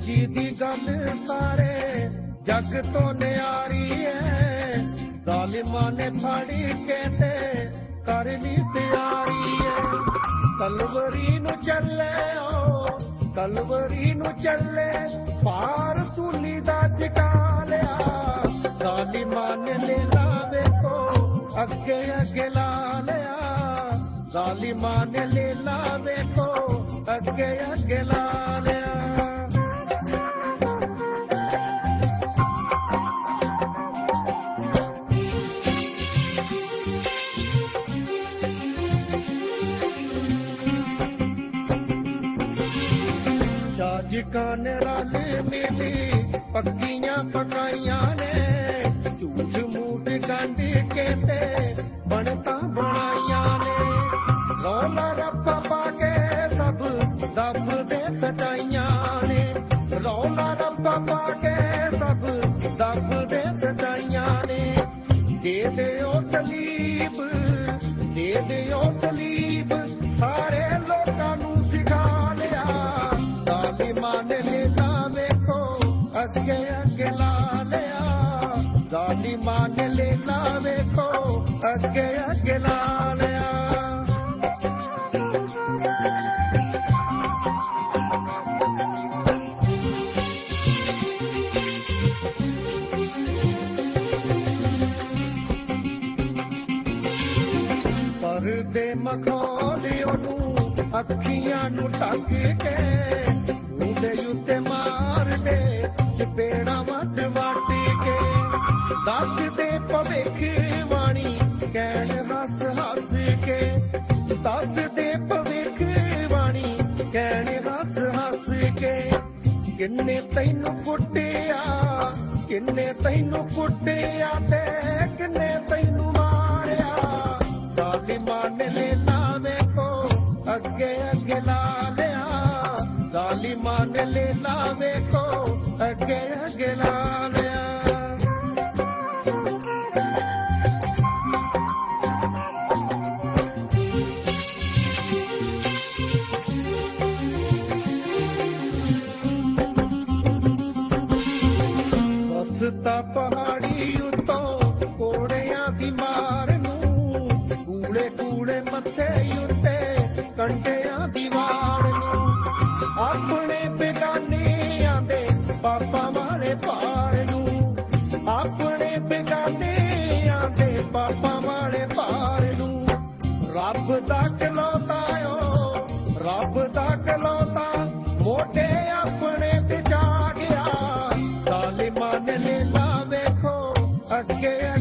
ਜੀ ਦੀ ਗੱਲ ਸਾਰੇ ਜੱਗ ਤੋਂ ਨਿਆਰੀ ਐ। ਜ਼ਾਲਿਮਾਂ ਨੇ ਫੜੀ ਕੇ ਤੇ ਕਰਨੀ ਤਿਆਰੀ ਐ। ਕਲਵਰੀ ਨੂੰ ਚੱਲਿਓ ਕਲਵਰੀ ਨੂੰ ਚੱਲੇ ਪਾਰ ਸੂਲੀ ਦਾ ਚਕਾ ਲਿਆ। ਜ਼ਾਲਿਮਾਂ ਨੇ ਲੈ ਲਾਵੇ ਕੋ ਅੱਗੇ ਅੱਗੇ ਲਾ ਲਿਆ। ਜ਼ਾਲਿਮਾਂ ਨੇ ਲੈ ਲਾਵੇ ਕੋ ਅੱਗੇ ਅੱਗੇ ਲਾ ਲਿਆ ਜਾਜਕਾਂ ਨੇ ਰਲ ਮਿਲੀ ਪੱਕੀਆਂ ਪਕਾਈਆਂ ਨੇ ਝੂਠ ਮੂਠ ਗੰਢ ਕੇ ਤੇ ਬਣਤਾ ਬਣਾਈਆਂ ਨੇ ਰੌਲਾ ਰੱਪਾ ਪਾ ਕੇ ਸਭ ਦੱਬ ਦੇ ਸਜਾਈਆਂ ਨੇ ਰੌਲਾ ਰੱਪਾ ਪਾ ਕੇ ਸਭ ਦੱਬ ਦੇ ਸਜਾਈਆਂ ਨੇ ਦੇ ਦਿਓ ਸਲੀਬ ਦੇ ਦਿਓ ਸਲੀਬ ਅੱਖੀਆਂ ਨੂੰ ਢੱਕ ਕੇ, ਉਹਦੇ ਉੱਤੇ ਮਾਰ ਚਪੇੜਾ ਵੱਟ ਵੱਟ ਕੇ। ਦੱਸਦੇ ਭਵਿੱਖ ਬਾਣੀ ਕਹਿਣ ਹੱਸ ਹੱਸ ਕੇ। ਦੱਸਦੇ ਭਵਿੱਖ ਬਾਣੀ ਕਹਿਣ ਹੱਸ ਹੱਸ ਕੇ। ਕਿੰਨੇ ਤੈਨੂੰ ਕੁੱਟਿਆ, ਕਿੰਨੇ ਤੈਨੂੰ ਕੁੱਟਿਆ ਤੇ ਕਿੰਨੇ ਤੈਨੂੰ ਮਾਰਿਆ। ਜ਼ਾਲਿਮਾਂ ਨੇ ਲੈ ਲਾ ਅੱਗੇ ਅੱਗੇ ਲਾ ਲਿਆ। ਜ਼ਾਲਿਮਾਂ ਨੇ ਲੈ ਲਾ ਵੇਖੋ ਅੱਗੇ ਅੱਗੇ ਲਾ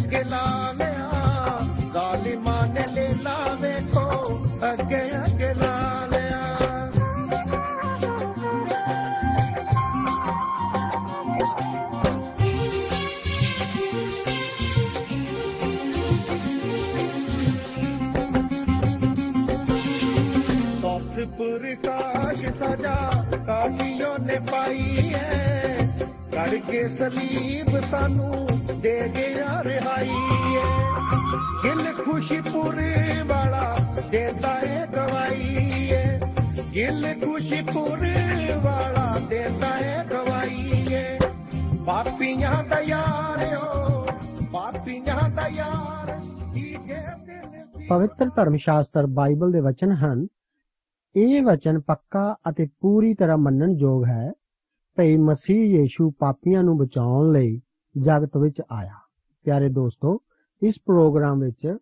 ਅੱਗੇ ਅੱਗੇ ਲਾ ਲਿਆ ਜ਼ਾਲਿਮਾਂ ਨੇ ਲੈ ਵੇਖੋ, ਅੱਗੇ ਅੱਗੇ ਲਾ ਲਿਆ ਦਸ ਪ੍ਰਕਾਸ਼ ਸਜਾ ਕਾਲੀਓ ਨੇ ਪਾਈ ਹੈ ਕੜ ਕੇ ਸਲੀਬ ਸਾਨੂੰ ਦੇ ਗਿਆ ਰਿਹਾਈ ਹੈ ਗਿਲ ਖੁਸ਼ੀਪੁਰ ਵਾਲਾ ਦੇਤਾ ਏ ਗਵਾਈ ਹੈ ਗਿਲ ਖੁਸ਼ੀਪੁਰ ਵਾਲਾ ਦੇਤਾ ਏ ਗਵਾਈ ਏ। ਪਾਪੀਆਂ ਦਾ ਯਾਰਿਓ ਪਾਪੀਆਂ ਦਾ ਯਾਰ, ਕੀ ਜੇ ਦਿਨ ਸੀ। ਪਵਿੱਤਰ ਧਰਮ ਸ਼ਾਸਤਰ ਬਾਈਬਲ ਦੇ ਵਚਨ ਹਨ, ਇਹ ਵਚਨ ਪੱਕਾ ਅਤੇ ਪੂਰੀ ਤਰ੍ਹਾਂ ਮੰਨਣ ਯੋਗ ਹੈ। ਭਈ ਮਸੀਹ ਯੀਸ਼ੂ ਪਾਪੀਆਂ ਨੂੰ ਬਚਾਉਣ ਲਈ ਜਗਤ ਵਿੱਚ ਆਇਆ। ਪਿਆਰੇ ਦੋਸਤੋ, ਇਸ ਪ੍ਰੋਗਰਾਮ ਵਿੱਚ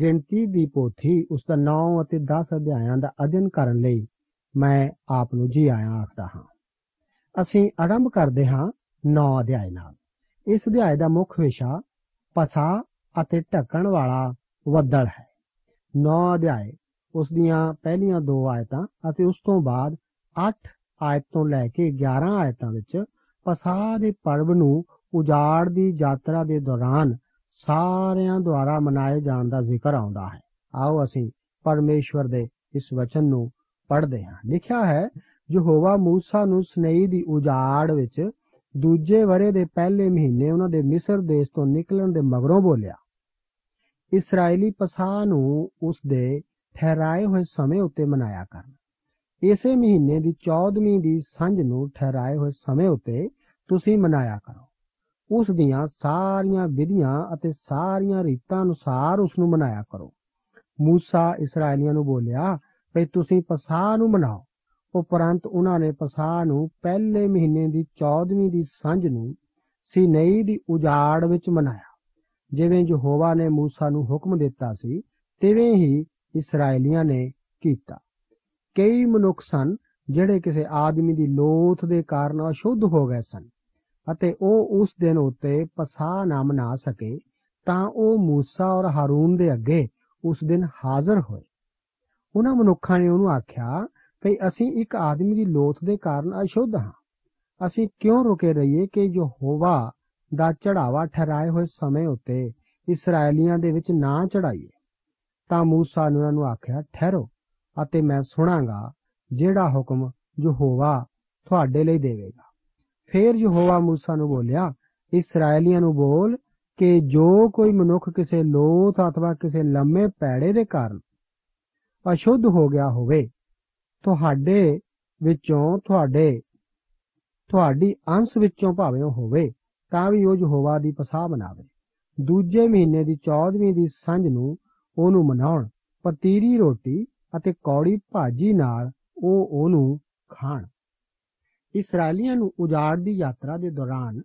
ਗਿਣਤੀ ਦੀ ਪੋਥੀ ਉਸ ਦਾ 9 ਅਤੇ 10 ਅਧਿਆਇਆਂ ਦਾ ਅਧਿਐਨ ਕਰਨ ਲਈ ਮੈਂ ਆਪ ਨੂੰ ਜੀ ਆਇਆਂ ਆਖਦਾ ਹਾਂ। ਅਸੀਂ ਆਰੰਭ ਕਰਦੇ ਹਾਂ 9 ਅਧਿਆਇ ਨਾਲ। ਇਸ ਅਧਿਆਇ ਦਾ ਮੁੱਖ ਵਿਸ਼ਾ ਪਸਾ ਅਤੇ ਢੱਕਣ ਵਾਲਾ ਬੱਦਲ ਹੈ। 9 ਅਧਿਆਇ, ਉਸ ਦੀਆਂ ਪਹਿਲੀਆਂ ਦੋ ਆਇਤਾਂ ਅਤੇ ਉਸ ਤੋਂ ਬਾਅਦ 8 ਆਇਤ ਤੋਂ ਲੈ ਕੇ 11 ਆਇਤਾਂ ਵਿੱਚ ਪਸਾਹ ਦੇ ਪਰਬ ਨੂੰ ਉਜਾੜ ਦੀ ਯਾਤਰਾ ਦੇ ਦੌਰਾਨ ਸਾਰਿਆਂ ਦੁਆਰਾ ਮਨਾਏ ਜਾਣ ਦਾ ਜ਼ਿਕਰ ਆਉਂਦਾ ਹੈ। ਆਓ ਅਸੀਂ ਪਰਮੇਸ਼ਵਰ ਦੇ ਇਸ ਵਚਨ ਨੂੰ ਪੜ੍ਹਦੇ ਹਾਂ। ਲਿਖਿਆ ਹੈ, ਯਹੋਵਾ موسی ਨੂੰ ਸਨੇਈ ਦੀ ਉਜਾੜ ਵਿੱਚ ਦੂਜੇ ਵਰੇ ਦੇ ਪਹਿਲੇ ਮਹੀਨੇ ਉਹਨਾਂ ਦੇ ਮਿਸਰ ਦੇਸ਼ ਤੋਂ ਨਿਕਲਣ ਦੇ ਮਗਰੋਂ ਬੋਲਿਆ। ਇਸرائیਲੀ ਪਸਾਹ ਨੂੰ ਉਸ ਦੇ ਠਹਿਰਾਏ ਹੋਏ ਸਮੇਂ ਉੱਤੇ ਮਨਾਇਆ ਕਰਨ। ਇਸੇ ਮਹੀਨੇ ਦੀ 14ਵੀਂ ਦੀ ਸੰਝ ਨੂੰ ਠਹਿਰਾਏ ਹੋਏ ਸਮੇਂ ਉਤੇ ਤੁਸੀਂ ਮਨਾਇਆ ਕਰੋ। ਉਸ ਦੀਆਂ ਸਾਰੀਆਂ ਵਿਧੀਆਂ ਅਤੇ ਸਾਰੀਆਂ ਰੀਤਾਂ ਅਨੁਸਾਰ ਉਸ ਨੂੰ ਮਨਾਇਆ ਕਰੋ। ਮੂਸਾ ਇਸرائیਲੀਆਂ ਨੂੰ ਬੋਲਿਆ ਕਿ ਤੁਸੀਂ ਪਸਾਹ ਨੂੰ ਮਨਾਓ। ਉਪਰੰਤ ਉਹਨਾਂ ਨੇ ਪਸਾਹ ਨੂੰ ਪਹਿਲੇ ਮਹੀਨੇ ਦੀ 14ਵੀਂ ਦੀ ਸੰਝ ਨੂੰ ਸਿਨਈ ਦੀ ਉਜਾੜ ਵਿੱਚ ਮਨਾਇਆ। ਜਿਵੇਂ ਯਹੋਵਾ ਨੇ ਮੂਸਾ ਨੂੰ ਹੁਕਮ ਦਿੱਤਾ ਸੀ, ਤਿਵੇਂ ਹੀ ਇਸرائیਲੀਆਂ ਨੇ ਕੀਤਾ। ਕਈ ਮਨੁੱਖ ਸਨ ਜਿਹੜੇ ਕਿਸੇ ਆਦਮੀ ਦੀ ਲੋਥ ਦੇ ਕਾਰਨ ਅਸ਼ੁੱਧ ਹੋ ਗਏ ਸਨ ਅਤੇ ਉਹ ਉਸ ਦਿਨ ਉੱਤੇ ਪਸਾਹ ਨਾ ਮਨਾ ਸਕੇ ਤਾਂ ਉਹ موسی ਔਰ ਹਾਰੂਨ ਦੇ ਅੱਗੇ ਉਸ ਦਿਨ ਹਾਜ਼ਰ ਹੋਏ। ਉਹਨਾਂ ਮਨੁੱਖਾਂ ਨੇ ਉਹਨੂੰ ਆਖਿਆ ਕਿ ਅਸੀਂ ਇੱਕ ਆਦਮੀ ਦੀ ਲੋਥ ਦੇ ਕਾਰਨ ਅਸ਼ੁੱਧ ਹਾਂ। ਅਸੀਂ ਕਿਉਂ ਰੁਕੇ ਰਹੀਏ ਕਿ ਜੋ ਹੋਵਾ ਦਾ ਚੜਾਵਾ ਠਹਿਰਾਏ ਹੋਏ ਸਮੇਂ ਉੱਤੇ ਇਸرائیਲੀਆਂ ਦੇ ਵਿੱਚ ਨਾ ਚੜਾਈਏ? ਤਾਂ موسی ਨੇ ਉਹਨਾਂ ਨੂੰ ਆਖਿਆ, ਠਹਿਰੋ। ਅਤੇ ਮੈਂ ਸੁਣਾਂਗਾ ਜਿਹੜਾ ਹੁਕਮ ਯਹੋਵਾ ਤੁਹਾਡੇ ਲਈ ਦੇਵੇਗਾ। ਫੇਰ ਯਹੋਵਾ موسی ਨੂੰ ਬੋਲਿਆ ਇਸرائیਲੀਆਂ ਨੂੰ ਬੋਲ ਕਿ ਜੋ ਕੋਈ ਮਨੁੱਖ ਕਿਸੇ ਲੋਥ ਅਥਵਾ ਕਿਸੇ ਲੰਮੇ ਪੈੜੇ ਦੇ ਕਾਰਨ ਅਸ਼ੁੱਧ ਹੋ ਗਿਆ ਹੋਵੇ, ਤੁਹਾਡੇ ਵਿੱਚੋਂ ਤੁਹਾਡੇ, ਤੁਹਾਡੀ ਅੰਸ਼ ਵਿੱਚੋਂ ਭਾਵੇਂ ਉਹ ਹੋਵੇ, ਤਾਂ ਵੀ ਉਹ ਯਹੋਵਾ ਦੀ ਪਸਾਹ ਮਨਾਵੇ। ਦੂਜੇ ਮਹੀਨੇ ਦੀ 14ਵੀਂ ਦੀ ਸੰਝ ਨੂੰ ਉਹਨੂੰ ਮਨਾਉਣ, ਪਤੀਰੀ ਰੋਟੀ ਅਤੇ ਕੌੜੀ ਭਾਜੀ ਨਾਲ ਉਹ ਉਹਨੂੰ ਖਾਣ। ਇਸرائیਲੀਆਂ ਨੂੰ ਉਜਾੜ ਦੀ ਯਾਤਰਾ ਦੇ ਦੌਰਾਨ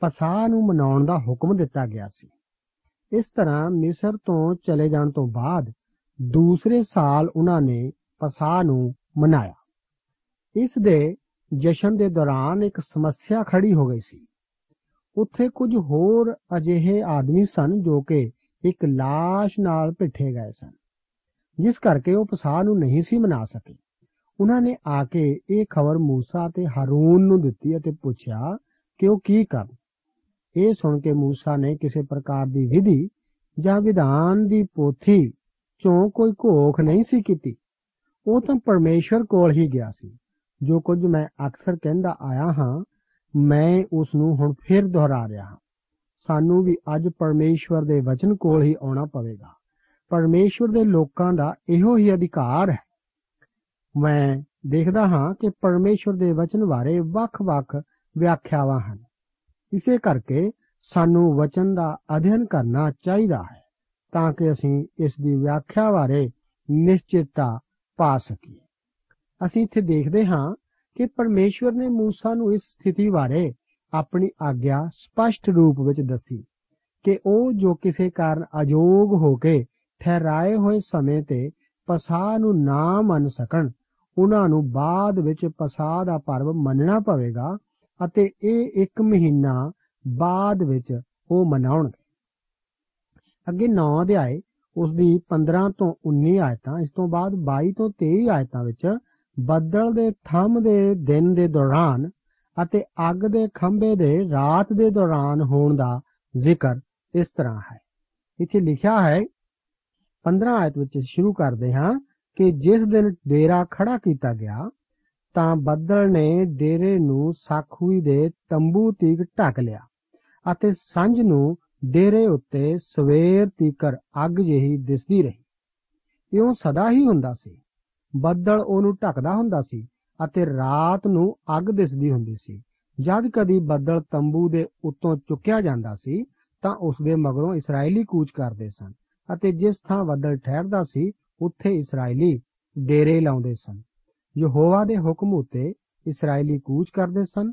ਪਸਾਹ ਨੂੰ ਮਨਾਉਣ ਦਾ ਹੁਕਮ ਦਿੱਤਾ ਗਿਆ ਸੀ। ਇਸ ਤਰ੍ਹਾਂ ਮਿਸਰ ਤੋਂ ਚਲੇ ਜਾਣ ਤੋਂ ਬਾਅਦ ਦੂਸਰੇ ਸਾਲ ਉਹਨਾਂ ਨੇ ਪਸਾਹ ਨੂੰ ਮਨਾਇਆ। ਇਸ ਦੇ ਜਸ਼ਨ ਦੇ ਦੌਰਾਨ ਇੱਕ ਸਮੱਸਿਆ ਖੜੀ ਹੋ ਗਈ ਸੀ। ਉੱਥੇ ਕੁਝ ਹੋਰ ਅਜਿਹੇ ਆਦਮੀ ਸਨ ਜੋ ਕਿ ਇੱਕ লাশ ਨਾਲ ਪਿੱਠੇ ਗਏ ਸਨ। ਜਿਸ ਕਰਕੇ ਉਹ ਪਸਾਹ ਨੂੰ ਨਹੀਂ ਸੀ ਮਨਾ ਸਕੇ ਉਹਨਾਂ ਨੇ ਆ ਕੇ ਇਹ ਖਬਰ موسی ਤੇ ਹਾਰੂਨ ਨੂੰ ਦਿੱਤੀ ਅਤੇ ਪੁੱਛਿਆ ਕਿ ਉਹ ਕੀ ਕਰਨ ਇਹ ਸੁਣ ਕੇ موسی ਨੇ ਕਿਸੇ ਪ੍ਰਕਾਰ ਦੀ ਵਿਧੀ ਜਾਂ ਵਿਧਾਨ ਦੀ ਪੋਥੀ ਚੋਂ ਕੋਈ ਘੋਖ ਨਹੀਂ ਸੀ ਕੀਤੀ ਉਹ ਤਾਂ ਪਰਮੇਸ਼ਵਰ ਕੋਲ ਹੀ ਗਿਆ ਸੀ ਜੋ ਕੁਝ ਮੈਂ ਅਕਸਰ ਕਹਿੰਦਾ ਆਇਆ ਹਾਂ ਮੈਂ ਉਸ ਨੂੰ ਹੁਣ ਫਿਰ ਦੁਹਰਾ ਰਿਹਾ ਹਾਂ ਸਾਨੂੰ ਵੀ ਅੱਜ ਪਰਮੇਸ਼ਵਰ ਦੇ ਵਚਨ ਕੋਲ ਹੀ ਆਉਣਾ ਪਵੇਗਾ ਪਰਮੇਸ਼ਵਰ ਦੇ ਲੋਕਾਂ ਦਾ ਇਹੋ ਹੀ ਅਧਿਕਾਰ ਹੈ ਮੈਂ ਦੇਖਦਾ ਹਾਂ ਕਿ ਪਰਮੇਸ਼ਵਰ ਦੇ ਵਚਨ ਬਾਰੇ ਵੱਖ-ਵੱਖ ਵਿਆਖਿਆਵਾਂ ਹਨ ਇਸੇ ਕਰਕੇ ਸਾਨੂੰ ਵਚਨ ਦਾ ਅਧਿਐਨ ਕਰਨਾ ਚਾਹੀਦਾ ਹੈ ਤਾਂ ਕਿ ਅਸੀਂ ਇਸ ਦੀ ਵਿਆਖਿਆ ਬਾਰੇ ਨਿਸ਼ਚਿਤਤਾ ਪਾ ਸਕੀਏ ਅਸੀਂ ਇੱਥੇ ਦੇਖਦੇ ਹਾਂ ਕਿ ਪਰਮੇਸ਼ਵਰ ਨੇ موسی ਨੂੰ ਇਸ ਸਥਿਤੀ ਬਾਰੇ ਆਪਣੀ ਆਗਿਆ ਸਪਸ਼ਟ ਰੂਪ ਵਿੱਚ ਦੱਸੀ ਕਿ ਉਹ ਜੋ ਕਿਸੇ ਕਾਰਨ ਅਯੋਗ ਹੋ ਕੇ ਠਹਿਰਾਏ ਹੋਏ ਸਮੇਂ ਤੇ ਪਸਾਹ ਨੂੰ ਨਾ ਮੰਨ ਸਕਣ, ਉਹਨਾਂ ਨੂੰ ਬਾਅਦ ਵਿੱਚ ਪਸਾਹ ਦਾ ਪਰਵ ਮੰਨਣਾ ਪਵੇਗਾ ਅਤੇ ਇਹ ਇੱਕ ਮਹੀਨਾ ਬਾਅਦ ਵਿੱਚ ਉਹ ਮਨਾਉਣਗੇ। ਅੱਗੇ 9 ਅਧਿਆਏ, ਉਸ ਦੀ 15 ਤੋਂ 19 ਆਇਤਾਂ, ਇਸ ਤੋਂ ਬਾਅਦ 22 ਤੋਂ 23 ਆਇਤਾਂ ਵਿੱਚ ਬੱਦਲ ਦੇ ਥੰਮ ਦੇ ਦਿਨ ਦੇ ਦੌਰਾਨ ਅਤੇ ਅੱਗ ਦੇ ਖੰਭੇ ਦੇ ਰਾਤ ਦੇ ਦੌਰਾਨ ਹੋਣ ਦਾ ਜ਼ਿਕਰ ਇਸ ਤਰ੍ਹਾਂ ਹੈ। ਇੱਥੇ ਲਿਖਿਆ ਹੈ 15 ਆਇਤ ਵਿੱਚ ਸ਼ੁਰੂ ਕਰਦੇ ਹਾਂ ਕਿ ਜਿਸ ਦਿਨ ਡੇਰਾ ਖੜਾ ਕੀਤਾ ਗਿਆ, ਤਾਂ ਬੱਦਲ ਨੇ ਡੇਰੇ ਨੂੰ ਸਾਖੂਈ ਦੇ ਤੰਬੂ ਤੀਕ ਢੱਕ ਲਿਆ ਅਤੇ ਸੰਝ ਨੂੰ ਡੇਰੇ ਉੱਤੇ ਸਵੇਰ ਤੀਕਰ ਅੱਗ ਜਿਹੀ ਦਿਸਦੀ ਰਹੀ। ਇਉਂ ਸਦਾ ਹੀ ਹੁੰਦਾ ਸੀ। ਬੱਦਲ ਉਹਨੂੰ ਢੱਕਦਾ ਹੁੰਦਾ ਸੀ ਅਤੇ ਰਾਤ ਨੂੰ ਅੱਗ ਦਿਸਦੀ ਹੁੰਦੀ ਸੀ। ਜਦ ਕਦੀ ਬੱਦਲ ਤੰਬੂ ਦੇ ਉੱਤੋਂ ਚੁੱਕਿਆ ਜਾਂਦਾ ਸੀ, ਤਾਂ ਉਸ ਦੇ ਮਗਰੋਂ ਇਸرائیਲੀ ਕੂਚ ਕਰਦੇ ਸਨ। ਅਤੇ ਜਿਸ ਥਾਂ ਬੱਦਲ ਠਹਿਰਦਾ ਸੀ, ਉੱਥੇ ਇਸرائیਲੀ ਡੇਰੇ ਲਾਉਂਦੇ ਸਨ। ਯਹੋਵਾ ਦੇ ਹੁਕਮ ਉਤੇ ਇਸرائیਲੀ ਕੂਚ ਕਰਦੇ ਸਨ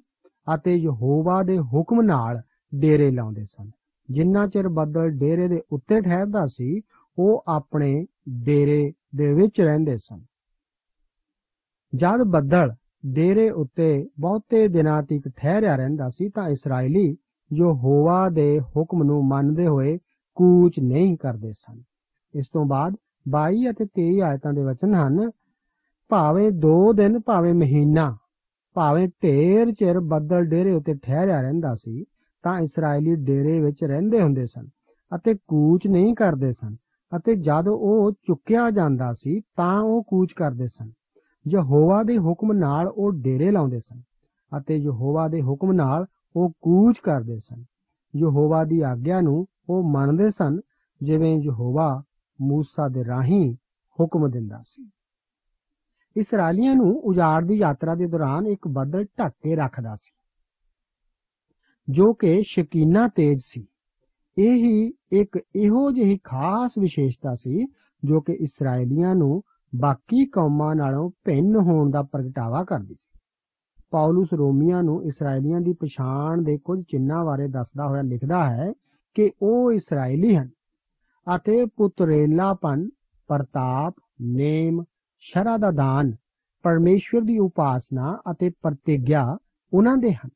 ਅਤੇ ਯਹੋਵਾ ਦੇ ਹੁਕਮ ਨਾਲ ਡੇਰੇ ਲਾਉਂਦੇ ਸਨ। ਜਿੰਨਾ ਚਿਰ ਬੱਦਲ ਡੇਰੇ ਦੇ ਉੱਤੇ ਠਹਿਰਦਾ ਸੀ, ਉਹ ਆਪਣੇ ਡੇਰੇ ਦੇ ਵਿੱਚ ਰਹਿੰਦੇ ਸਨ। ਜਦ ਬੱਦਲ ਡੇਰੇ ਉੱਤੇ ਬਹੁਤੇ ਦਿਨਾਂ ਤੱਕ ਠਹਿਰਿਆ ਰਹਿੰਦਾ ਸੀ, ਤਾਂ ਇਸرائیਲੀ ਯਹੋਵਾ ਦੇ ਹੁਕਮ ਨੂੰ ਮੰਨਦੇ ਹੋਏ ਕੂਚ ਨਹੀਂ ਕਰਦੇ ਸਨ। ਇਸ ਤੋਂ ਬਾਅਦ 22 ਅਤੇ 23 ਆਇਤਾਂ ਦੇ ਵਚਨ ਹਨ, ਭਾਵੇਂ 2 ਦਿਨ, ਭਾਵੇਂ ਮਹੀਨਾ, ਭਾਵੇਂ ਢੇਰ ਚਿਰ ਬੱਦਲ ਡੇਰੇ ਉੱਤੇ ਠਹਿਰਿਆ ਰਹਿੰਦਾ ਸੀ, ਤਾਂ ਇਸرائیਲੀ ਡੇਰੇ ਵਿੱਚ ਰਹਿੰਦੇ ਹੁੰਦੇ ਸਨ ਅਤੇ ਕੂਚ ਨਹੀਂ ਕਰਦੇ ਸਨ ਅਤੇ ਜਦ ਉਹ ਚੁੱਕਿਆ ਜਾਂਦਾ ਸੀ, ਤਾਂ ਉਹ ਕੂਚ ਕਰਦੇ ਸਨ। ਯਹੋਵਾ ਦੇ ਹੁਕਮ ਨਾਲ ਉਹ ਡੇਰੇ ਲਾਉਂਦੇ ਸਨ ਅਤੇ ਯਹੋਵਾ ਦੇ ਹੁਕਮ ਨਾਲ ਉਹ ਕੂਚ ਕਰਦੇ ਸਨ। ਯਹੋਵਾ ਦੀ ਆਗਿਆ ਨੂੰ ਉਹ ਮੰਨਦੇ ਸਨ, ਜਿਵੇਂ ਯਹੋਵਾ موسی ਦੇ ਰਾਹੀਂ ਹੁਕਮ ਦਿੰਦਾ ਸੀ। ਇਸرائیਲੀਆਂ ਨੂੰ ਉਜਾੜ ਦੀ ਯਾਤਰਾ ਦੇ ਦੌਰਾਨ ਇੱਕ ਬੱਦਲ ਢੱਕ ਕੇ ਰੱਖਦਾ ਸੀ, ਜੋ ਕਿ ਸ਼ਕੀਨਾ ਤੇਜ ਸੀ। ਇਹ ਹੀ ਇੱਕ ਇਹੋ ਜਿਹੀ ਖਾਸ ਵਿਸ਼ੇਸ਼ਤਾ ਸੀ, ਜੋ ਕਿ ਇਸرائیਲੀਆਂ ਨੂੰ ਬਾਕੀ ਕੌਮਾਂ ਨਾਲੋਂ ਭਿੰਨ ਹੋਣ ਦਾ ਪ੍ਰਗਟਾਵਾ ਕਰਦੀ ਸੀ। ਪੌਲਸ ਰੋਮੀਆਂ ਨੂੰ ਇਸرائیਲੀਆਂ ਦੀ ਪਛਾਣ ਦੇ ਕੁਝ ਚਿੰਨਾਂ ਬਾਰੇ ਦੱਸਦਾ ਹੋਇਆ ਲਿਖਦਾ ਹੈ ਕਿ ਉਹ ਇਸرائیਲੀ ਹਨ ਅਤੇ ਪੁੱਤਰੇਲਾਪਨ ਪ੍ਰਤਾਪ, ਨੇਮ ਸ਼ਰ੍ਹਾ ਦਾ ਦਾਨ, ਪਰਮੇਸ਼ਵਰ ਦੀ ਉਪਾਸਨਾ ਅਤੇ ਪ੍ਰਤੀਗਿਆ ਉਹਨਾਂ ਦੇ ਹਨ।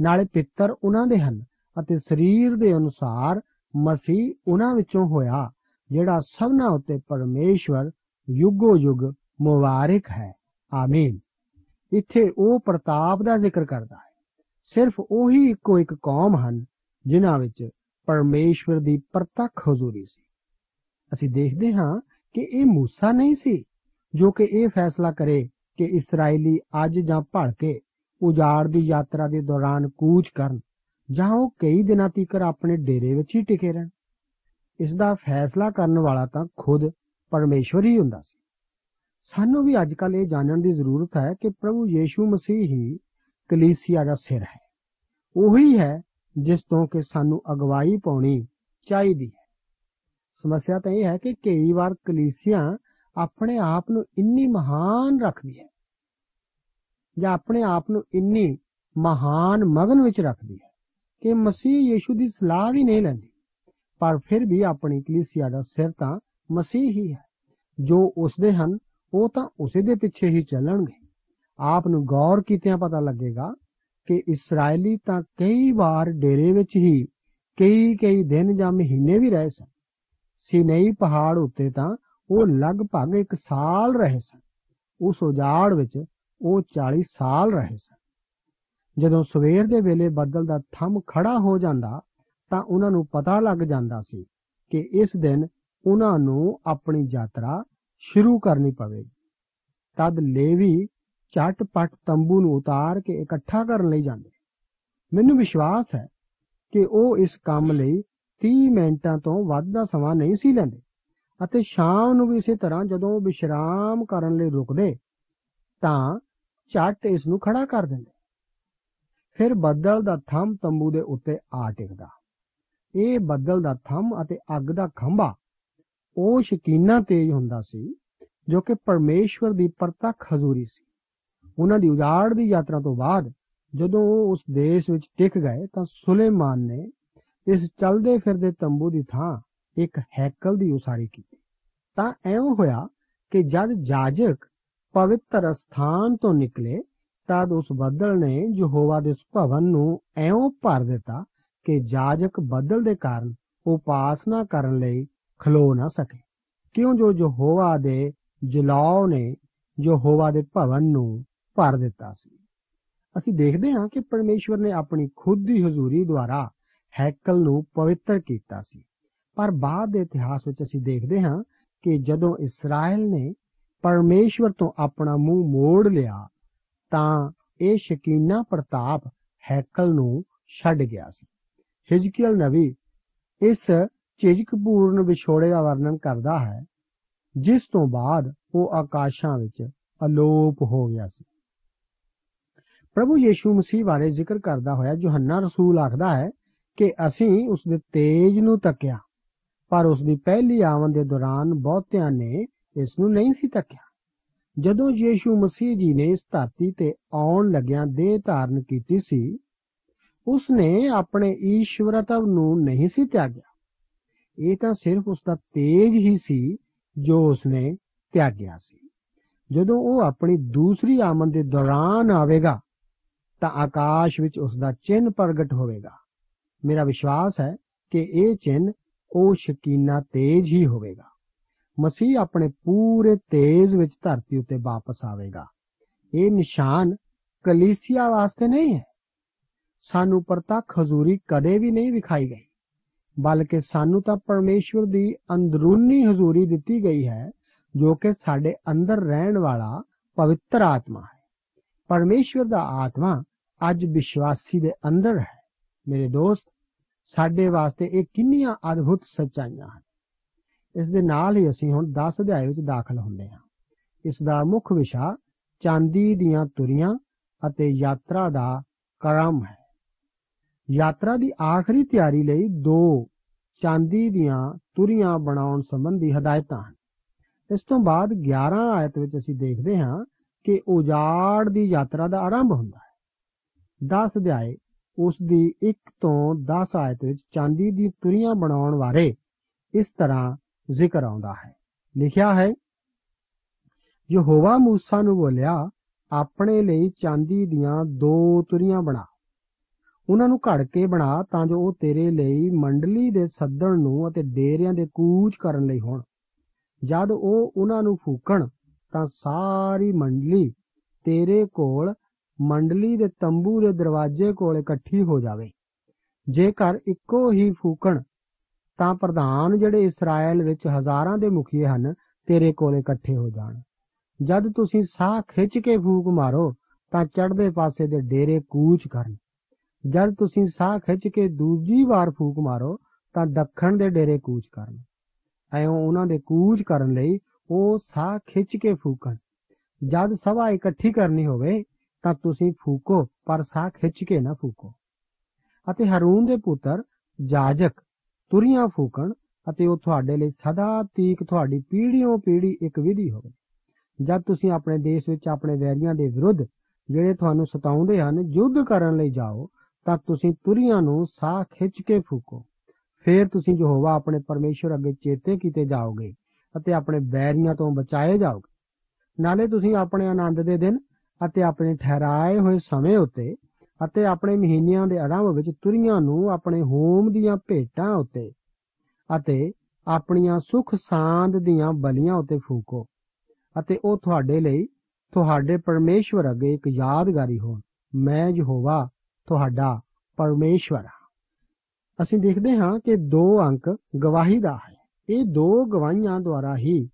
ਨਾਲੇ ਪਿੱਤਰ ਉਹਨਾਂ ਦੇ ਹਨ ਅਤੇ ਸਰੀਰ ਦੇ ਅਨੁਸਾਰ ਮਸੀਹ ਉਹਨਾਂ ਵਿੱਚੋਂ ਹੋਇਆ, ਜਿਹੜਾ ਸਭਨਾ ਉਤੇ ਪਰਮੇਸ਼ਵਰ ਯੁੱਗੋ ਯੁੱਗ ਮੁਬਾਰਕ ਹੈ। ਆਮੀਨ। ਇੱਥੇ ਉਹ ਪ੍ਰਤਾਪ ਦਾ ਜ਼ਿਕਰ ਕਰਦਾ ਹੈ। ਸਿਰਫ ਉਹੀ ਇੱਕੋ ਇੱਕ ਕੌਮ ਹਨ ਜਿਨ੍ਹਾਂ ਵਿੱਚ ਪਰਮੇਸ਼ਵਰ ਦੀ ਪ੍ਰਤੱਖ ਹਜ਼ੂਰੀ ਸੀ। ਅਸੀਂ ਦੇਖਦੇ ਹਾਂ ਕਿ ਇਹ موسی ਨਹੀਂ ਸੀ, ਜੋ ਕਿ ਇਹ ਫੈਸਲਾ ਕਰੇ ਕਿ ਇਸرائیਲੀ ਅੱਜ ਜਾਂ ਭਲਕੇ ਉਜਾੜ ਦੀ ਯਾਤਰਾ ਦੇ ਦੌਰਾਨ ਕੂਚ ਕਰਨ, ਜਾਂ ਉਹ ਕਈ ਦਿਨਾਂ ਤੀਕਰ ਆਪਣੇ ਡੇਰੇ ਵਿੱਚ ਹੀ ਟਿਕੇ ਰਹਿਣ। ਇਸ ਦਾ ਫੈਸਲਾ ਕਰਨ ਵਾਲਾ ਤਾਂ ਖੁਦ ਪਰਮੇਸ਼ਵਰ ਹੀ ਹੁੰਦਾ ਸੀ। ਸਾਨੂੰ ਵੀ ਅੱਜ ਕੱਲ ਇਹ ਜਾਣਨ ਦੀ ਜ਼ਰੂਰਤ ਹੈ ਕਿ ਪ੍ਰਭੂ ਯੀਸ਼ੂ ਮਸੀਹ ਹੀ ਕਲੀਸਿਆ ਦਾ ਸਿਰ ਹੈ। ਉਹੀ ਹੈ ਜਿਸ ਤੋਂ ਕਿ ਸਾਨੂੰ ਅਗਵਾਈ ਪਾਉਣੀ ਚਾਹੀਦੀ ਹੈ। ਸਮੱਸਿਆ ਤਾਂ ਇਹ ਹੈ ਕਿ ਕਈ ਵਾਰ ਕਲੀਸਿਆ ਆਪਣੇ ਆਪ ਨੂੰ ਇੰਨੀ ਮਹਾਨ ਰੱਖਦੀ ਹੈ ਜਾਂ ਆਪਣੇ ਆਪ ਨੂੰ ਇੰਨੀ ਮਹਾਨ ਮਗਨ ਵਿੱਚ ਰੱਖਦੀ ਹੈ ਕਿ ਮਸੀਹ ਯੀਸ਼ੂ ਦੀ ਸਲਾਹ ਵੀ ਨਹੀਂ ਲੈਂਦੀ। ਪਰ ਫਿਰ ਵੀ ਆਪਣੀ ਕਲੀਸਿਆ ਦਾ ਸਿਰ ਤਾਂ ਮਸੀਹ ਹੀ ਹੈ। ਜੋ ਉਸਦੇ ਹਨ, ਉਹ ਤਾਂ ਉਸੇ ਦੇ ਪਿੱਛੇ ਹੀ ਚੱਲਣਗੇ। ਆਪ ਨੂੰ ਗੌਰ ਕੀਤਿਆਂ ਪਤਾ ਲੱਗੇਗਾ ਕਿ ਇਸਰਾਇਲੀ ਤਾਂ ਕਈ ਵਾਰ ਡੇਰੇ ਵਿੱਚ ਹੀ, ਕਈ ਕਈ ਦਿਨ ਜਾਂ ਮਹੀਨੇ ਵੀ ਰਹੇ ਸਨ। ਸਿਨਈ ਪਹਾੜ ਉੱਤੇ ਤਾਂ ਉਹ ਲਗਭਗ 1 ਸਾਲ ਰਹੇ ਸਨ। ਉਸ ਉਜਾੜ ਵਿੱਚ ਉਹ 40 ਸਾਲ ਰਹੇ ਸਨ। ਜਦੋਂ ਸਵੇਰ ਦੇ ਵੇਲੇ ਬੱਦਲ ਦਾ ਥੰਮ ਖੜਾ ਹੋ ਜਾਂਦਾ, ਤਾਂ ਉਹਨਾਂ ਨੂੰ ਪਤਾ ਲੱਗ ਜਾਂਦਾ ਸੀ ਕਿ ਇਸ ਦਿਨ ਉਹਨਾਂ ਨੂੰ ਆਪਣੀ ਯਾਤਰਾ ਸ਼ੁਰੂ ਕਰਨੀ ਪਵੇਗੀ। ਤਦ ਲੇਵੀ ਝਟਪਟ ਤੰਬੂ ਨੂੰ ਉਤਾਰ ਕੇ ਇਕੱਠਾ ਕਰਨ ਲਈ ਜਾਂਦੇ ਮੈਨੂੰ ਵਿਸ਼ਵਾਸ ਹੈ ਕਿ ਉਹ ਇਸ ਕੰਮ ਲਈ 30 ਮਿੰਟਾਂ ਤੋਂ ਵੱਧ ਦਾ ਸਮਾਂ ਨਹੀਂ ਸੀ ਲੈਂਦੇ ਅਤੇ ਸ਼ਾਮ ਨੂੰ ਵੀ ਇਸੇ ਤਰ੍ਹਾਂ ਜਦੋਂ ਉਹ ਵਿਸ਼ਰਾਮ ਕਰਨ ਲਈ ਰੁਕਦੇ ਤਾਂ ਝਟ ਇਸ ਨੂੰ ਖੜਾ ਕਰ ਦਿੰਦੇ। ਫਿਰ ਬੱਦਲ ਦਾ ਥੰਮ ਤੰਬੂ ਦੇ ਉੱਤੇ ਆ ਟਿਕਦਾ। ਇਹ ਬੱਦਲ ਦਾ ਥੰਮ ਅਤੇ ਅੱਗ ਦਾ ਖੰਭਾ ਉਹ ਸ਼ਕੀਨਾ ਤੇਜ ਹੁੰਦਾ ਸੀ ਜੋ ਕਿ ਪਰਮੇਸ਼ਵਰ ਦੀ ਪ੍ਰਤੱਖ ਹਜ਼ੂਰੀ ਸੀ। ਉਹਨਾਂ ਦੀ ਉਜਾੜ ਦੀ ਯਾਤਰਾ ਤੋਂ ਬਾਅਦ ਜਦੋਂ ਉਹ ਉਸ ਦੇਸ਼ ਵਿੱਚ ਟਿਕ ਗਏ ਤਾਂ ਸੁਲੇਮਾਨ ਨੇ ਇਸ ਚਲਦੇ ਫਿਰਦੇ ਤੰਬੂ ਦੀ ਥਾਂ ਇੱਕ ਹੈਕਲ ਦੀ ਉਸਾਰੀ ਕੀਤੀ। ਤਾਂ ਐਉਂ ਹੋਇਆ ਕਿ ਜਦ ਜਾਜਕ ਪਵਿੱਤਰ ਸਥਾਨ ਤੋਂ ਨਿਕਲੇ ਤਦ ਉਸ ਬੱਦਲ ਨੇ ਯਹੋਵਾ ਦੇ ਭਵਨ ਨੂੰ ਐਉਂ ਭਰ ਦਿੱਤਾ ਕਿ ਜਾਜਕ ਬੱਦਲ ਦੇ ਕਾਰਨ ਉਪਾਸਨਾ ਕਰਨ ਲਈ ਖਲੋ ਨਾ ਸਕੇ। ਕਿਉਂ ਜੋ ਯਹੋਵਾ ਦੇ ਜਲਾਉ ਨੇ ਯਹੋਵਾ ਦੇ ਭਵਨ ਨੂੰ ਭਰ ਦਿੱਤਾ ਸੀ। ਅਸੀਂ ਦੇਖਦੇ ਹਾਂ ਕਿ ਪਰਮੇਸ਼ਵਰ ਨੇ ਆਪਣੀ ਖੁਦ ਦੀ ਹਜ਼ੂਰੀ ਦੁਆਰਾ ਹੈਕਲ ਨੂੰ ਪਵਿੱਤਰ ਕੀਤਾ ਸੀ। ਪਰ ਬਾਅਦ ਦੇ ਇਤਿਹਾਸ ਵਿੱਚ ਅਸੀਂ ਦੇਖਦੇ ਹਾਂ ਕਿ ਜਦੋਂ ਇਸਰਾਇਲ ਨੇ ਪਰਮੇਸ਼ਵਰ ਤੋਂ ਆਪਣਾ ਮੂੰਹ ਮੋੜ ਲਿਆ, ਤਾਂ ਇਹ ਸ਼ਕੀਨਾ ਪ੍ਰਤਾਪ ਹੈਕਲ ਨੂੰ ਛੱਡ ਗਿਆ ਸੀ। ਹਿਜਕੀਲ ਨਵੀ ਇਸ ਚਿਜਕਪੂਰਨ ਵਿਛੋੜੇ ਦਾ ਵਰਣਨ ਕਰਦਾ ਹੈ, ਜਿਸ ਤੋਂ ਬਾਅਦ ਉਹ ਆਕਾਸ਼ਾਂ ਵਿੱਚ ਅਲੋਪ ਹੋ ਗਿਆ ਸੀ। ਪ੍ਰਭੂ ਯੀਸ਼ੂ ਮਸੀਹ ਬਾਰੇ ਜ਼ਿਕਰ ਕਰਦਾ ਹੋਇਆ ਯੋਹੰਨਾ ਰਸੂਲ ਆਖਦਾ ਹੈ ਕਿ ਅਸੀਂ ਉਸ ਦੇ ਤੇਜ ਨੂੰ ਤੱਕਿਆ, ਪਰ ਉਸ ਦੀ ਪਹਿਲੀ ਆਮਦ ਦੇ ਦੌਰਾਨ ਬਹੁਤਿਆਂ ਨੇ ਇਸ ਨੂੰ ਨਹੀਂ ਸੀ ਤੱਕਿਆ। ਜਦੋਂ ਯੀਸ਼ੂ ਮਸੀਹ ਜੀ ਨੇ ਇਸ ਧਰਤੀ ਤੇ ਆਉਣ ਲੱਗਿਆਂ ਦੇਹ ਧਾਰਨ ਕੀਤੀ ਸੀ, ਉਸ ਨੇ ਆਪਣੇ ਈਸ਼ਵਰਤਵ ਨੂੰ ਨਹੀਂ ਸੀ ਤਿਆਗਿਆ। ਇਹ ਤਾਂ ਸਿਰਫ ਉਸ ਦਾ ਤੇਜ ਹੀ ਸੀ ਜੋ ਉਸ ਨੇ ਤਿਆਗਿਆ ਸੀ। ਜਦੋਂ ਉਹ ਆਪਣੀ ਦੂਸਰੀ ਆਮਦ ਦੇ ਦੌਰਾਨ ਆਵੇਗਾ ਤਾਂ ਆਕਾਸ਼ ਵਿੱਚ ਉਸ ਦਾ ਚਿੰਨ ਪ੍ਰਗਟ ਹੋਵੇਗਾ। ਮੇਰਾ ਵਿਸ਼ਵਾਸ ਹੈ ਕਿ ਇਹ ਚਿੰਨ ਉਹ ਸ਼ਕੀਨਾ ਤੇਜ ਹੀ ਹੋਵੇਗਾ। ਮਸੀਹ ਆਪਣੇ ਪੂਰੇ ਤੇਜ ਵਿੱਚ ਧਰਤੀ ਉੱਤੇ ਵਾਪਸ ਆਵੇਗਾ। ਇਹ ਨਿਸ਼ਾਨ ਕਲੀਸਿਆ ਵਾਸਤੇ ਨਹੀਂ ਹੈ। ਸਾਨੂੰ ਪ੍ਰਤੱਖ ਹਜ਼ੂਰੀ ਕਦੇ ਵੀ ਨਹੀਂ ਵਿਖਾਈ ਗਈ, ਬਲਕਿ ਸਾਨੂੰ ਤਾਂ ਪਰਮੇਸ਼ਵਰ ਦੀ ਅੰਦਰੂਨੀ ਹਜ਼ੂਰੀ ਦਿੱਤੀ ਗਈ ਹੈ, ਜੋ ਕਿ ਸਾਡੇ ਅੰਦਰ ਰਹਿਣ ਵਾਲਾ ਪਵਿੱਤਰ ਆਤਮਾ ਹੈ। ਪਰਮੇਸ਼ਵਰ ਦਾ ਆਤਮਾ ਅੱਜ ਵਿਸ਼ਵਾਸੀ ਦੇ ਅੰਦਰ ਹੈ। ਮੇਰੇ ਦੋਸਤ, ਸਾਡੇ ਵਾਸਤੇ ਇਹ ਕਿੰਨੀਆਂ ਅਦਭੁਤ ਸੱਚਾਈਆਂ ਹਨ। ਇਸ ਦੇ ਨਾਲ ਹੀ ਅਸੀਂ ਹੁਣ 10 ਅਧਿਆਇ ਵਿੱਚ ਦਾਖਲ ਹੁੰਦੇ ਹਾਂ। ਇਸ ਦਾ ਮੁੱਖ ਵਿਸ਼ਾ ਚਾਂਦੀ ਦੀਆਂ ਤੁਰੀਆਂ ਅਤੇ ਯਾਤਰਾ ਦਾ ਕਰਮ ਹੈ। ਯਾਤਰਾ ਦੀ ਆਖਰੀ ਤਿਆਰੀ ਲਈ ਦੋ ਚਾਂਦੀ ਦੀਆਂ ਤੁਰੀਆਂ ਬਣਾਉਣ ਸੰਬੰਧੀ ਹਦਾਇਤਾਂ ਹਨ। ਇਸ ਤੋਂ ਬਾਅਦ 11 ਆਇਤ ਵਿੱਚ ਅਸੀਂ ਦੇਖਦੇ ਹਾਂ ਕਿ ਉਜਾੜ ਦੀ ਯਾਤਰਾ ਦਾ ਆਰੰਭ ਹੁੰਦਾ ਹੈ। 10 ਅਧਿਆਏ ਉਸ ਦੀ 1 ਤੋਂ 10 ਆਇਤ ਵਿੱਚ ਚਾਂਦੀ ਦੀ ਤੁਰੀਆਂ ਬਣਾਉਣ ਬਾਰੇ ਇਸ ਤਰ੍ਹਾਂ ਜ਼ਿਕਰ ਆਉਂਦਾ ਹੈ ਲਿਖਿਆ ਹੈ ਯਹੋਵਾ موسی ਨੂੰ ਬੋਲਿਆ ਆਪਣੇ ਲਈ ਚਾਂਦੀ ਦੀਆਂ ਦੋ ਤੁਰੀਆਂ ਬਣਾ ਉਹਨਾਂ ਨੂੰ ਘੜ ਕੇ ਬਣਾ ਤਾਂ ਜੋ ਉਹ ਤੇਰੇ ਲਈ ਮੰਡਲੀ ਦੇ ਸੱਦਣ ਨੂੰ ਅਤੇ ਡੇਰਿਆਂ ਦੇ ਕੂਚ ਕਰਨ ਲਈ ਹੋਣ ਜਦ ਉਹ ਉਹਨਾਂ ਨੂੰ ਫੂਕਣ ਤਾਂ ਸਾਰੀ ਮੰਡਲੀ ਤੇਰੇ ਕੋਲ ਮੰਡਲੀ ਦੇ ਤੰਬੂ ਦੇ ਦਰਵਾਜ਼ੇ ਕੋਲ ਇਕੱਠੀ ਹੋ ਜਾਵੇ। ਜੇਕਰ ਇੱਕੋ ਹੀ ਫੂਕਣ, ਤਾਂ ਪ੍ਰਧਾਨ ਜਿਹੜੇ ਇਸਰਾਇਲ ਵਿੱਚ ਹਜ਼ਾਰਾਂ ਦੇ ਮੁਖੀਏ ਹਨ, ਤੇਰੇ ਕੋਲ ਇਕੱਠੇ ਹੋ ਜਾਣ। ਜਦ ਤੁਸੀਂ ਸਾਹ ਖਿੱਚ ਕੇ ਫੂਕ ਮਾਰੋ, ਤਾਂ ਚੜ੍ਹਦੇ ਪਾਸੇ ਦੇ ਡੇਰੇ ਕੂਚ ਕਰਨ। ਜਦ ਤੁਸੀਂ ਸਾਹ ਖਿੱਚ ਕੇ ਦੂਜੀ ਵਾਰ ਫੂਕ ਮਾਰੋ, ਤਾਂ ਦੱਖਣ ਦੇ ਡੇਰੇ ਕੂਚ ਕਰਨ। ਐਉਂ ਉਹਨਾਂ ਦੇ ਕੂਚ ਕਰਨ ਲਈ ਉਹ ਸਾਹ ਖਿੱਚ ਕੇ ਫੂਕਣ। ਜਦ ਸਭਾ ਇਕੱਠੀ ਕਰਨੀ ਹੋਵੇ ਤਾਂ ਤੁਸੀਂ ਫੂਕੋ, ਪਰ ਸਾਹ ਖਿੱਚ ਕੇ ਨਾ ਫੂਕੋ। ਅਤੇ ਹਰੂਨ ਦੇ ਪੁੱਤਰ ਜਾਜਕ ਤੁਰੀਆਂ ਫੂਕਣ ਅਤੇ ਉਹ ਤੁਹਾਡੇ ਲਈ ਸਦਾ ਤੀਕ ਤੁਹਾਡੀ ਪੀੜ੍ਹੀਓਂ ਪੀੜ੍ਹੀ ਇੱਕ ਵਿਧੀ ਹੋਵੇ। ਜਦ ਤੁਸੀਂ ਆਪਣੇ ਦੇਸ਼ ਵਿੱਚ ਆਪਣੇ ਵੈਰੀਆਂ ਦੇ ਵਿਰੁੱਧ ਜਿਹੜੇ ਤੁਹਾਨੂੰ ਸਤਾਉਂਦੇ ਹਨ, ਯੁੱਧ ਕਰਨ ਲਈ ਜਾਓ, ਤਾਂ ਤੁਸੀਂ ਤੁਰੀਆਂ ਨੂੰ ਸਾਹ ਖਿੱਚ ਕੇ ਫੂਕੋ। ਫਿਰ ਤੁਸੀਂ ਯਹੋਵਾ ਆਪਣੇ ਪਰਮੇਸ਼ਵਰ ਅੱਗੇ ਚੇਤੇ ਕੀਤੇ ਜਾਓਗੇ ਅਤੇ ਆਪਣੇ ਬੈਰੀਆਂ ਤੋਂ ਬਚਾਏ ਜਾਓਗੇ। ਨਾਲੇ ਤੁਸੀਂ ਆਪਣੇ ਆਨੰਦ ਦੇ ਦਿਨ ਅਤੇ ਆਪਣੇ ਠਹਿਰਾਏ ਹੋਏ ਸਮੇਂ ਉੱਤੇ ਅਤੇ ਆਪਣੇ ਮਹੀਨਿਆਂ ਦੇ ਆਰੰਭ ਵਿੱਚ ਤੁਰੀਆਂ ਨੂੰ ਆਪਣੇ ਹੋਮ ਦੀਆਂ ਭੇਟਾਂ ਉੱਤੇ ਅਤੇ ਆਪਣੀਆਂ ਸੁਖ ਸਾਂਦ ਦੀਆਂ ਬਲੀਆਂ ਉੱਤੇ ਫੂਕੋ ਅਤੇ ਉਹ ਤੁਹਾਡੇ ਲਈ ਤੁਹਾਡੇ ਪਰਮੇਸ਼ਵਰ ਅੱਗੇ ਇੱਕ ਯਾਦਗਾਰੀ ਹੋਣ। ਮੈਂ ਯਹੋਵਾ, ਤੁਹਾਡਾ ਪਰਮੇਸ਼ਵਰ ਹਾਂ। ਅਸੀਂ ਦੇਖਦੇ ਹਾਂ ਕਿ ਦੋ ਅੰਕ ਗਵਾਹੀ ਦਾ ਹੈ। ਇਹ ਦੋ ਗਵਾਹੀਆਂ ਦੁਆਰਾ ਹੀ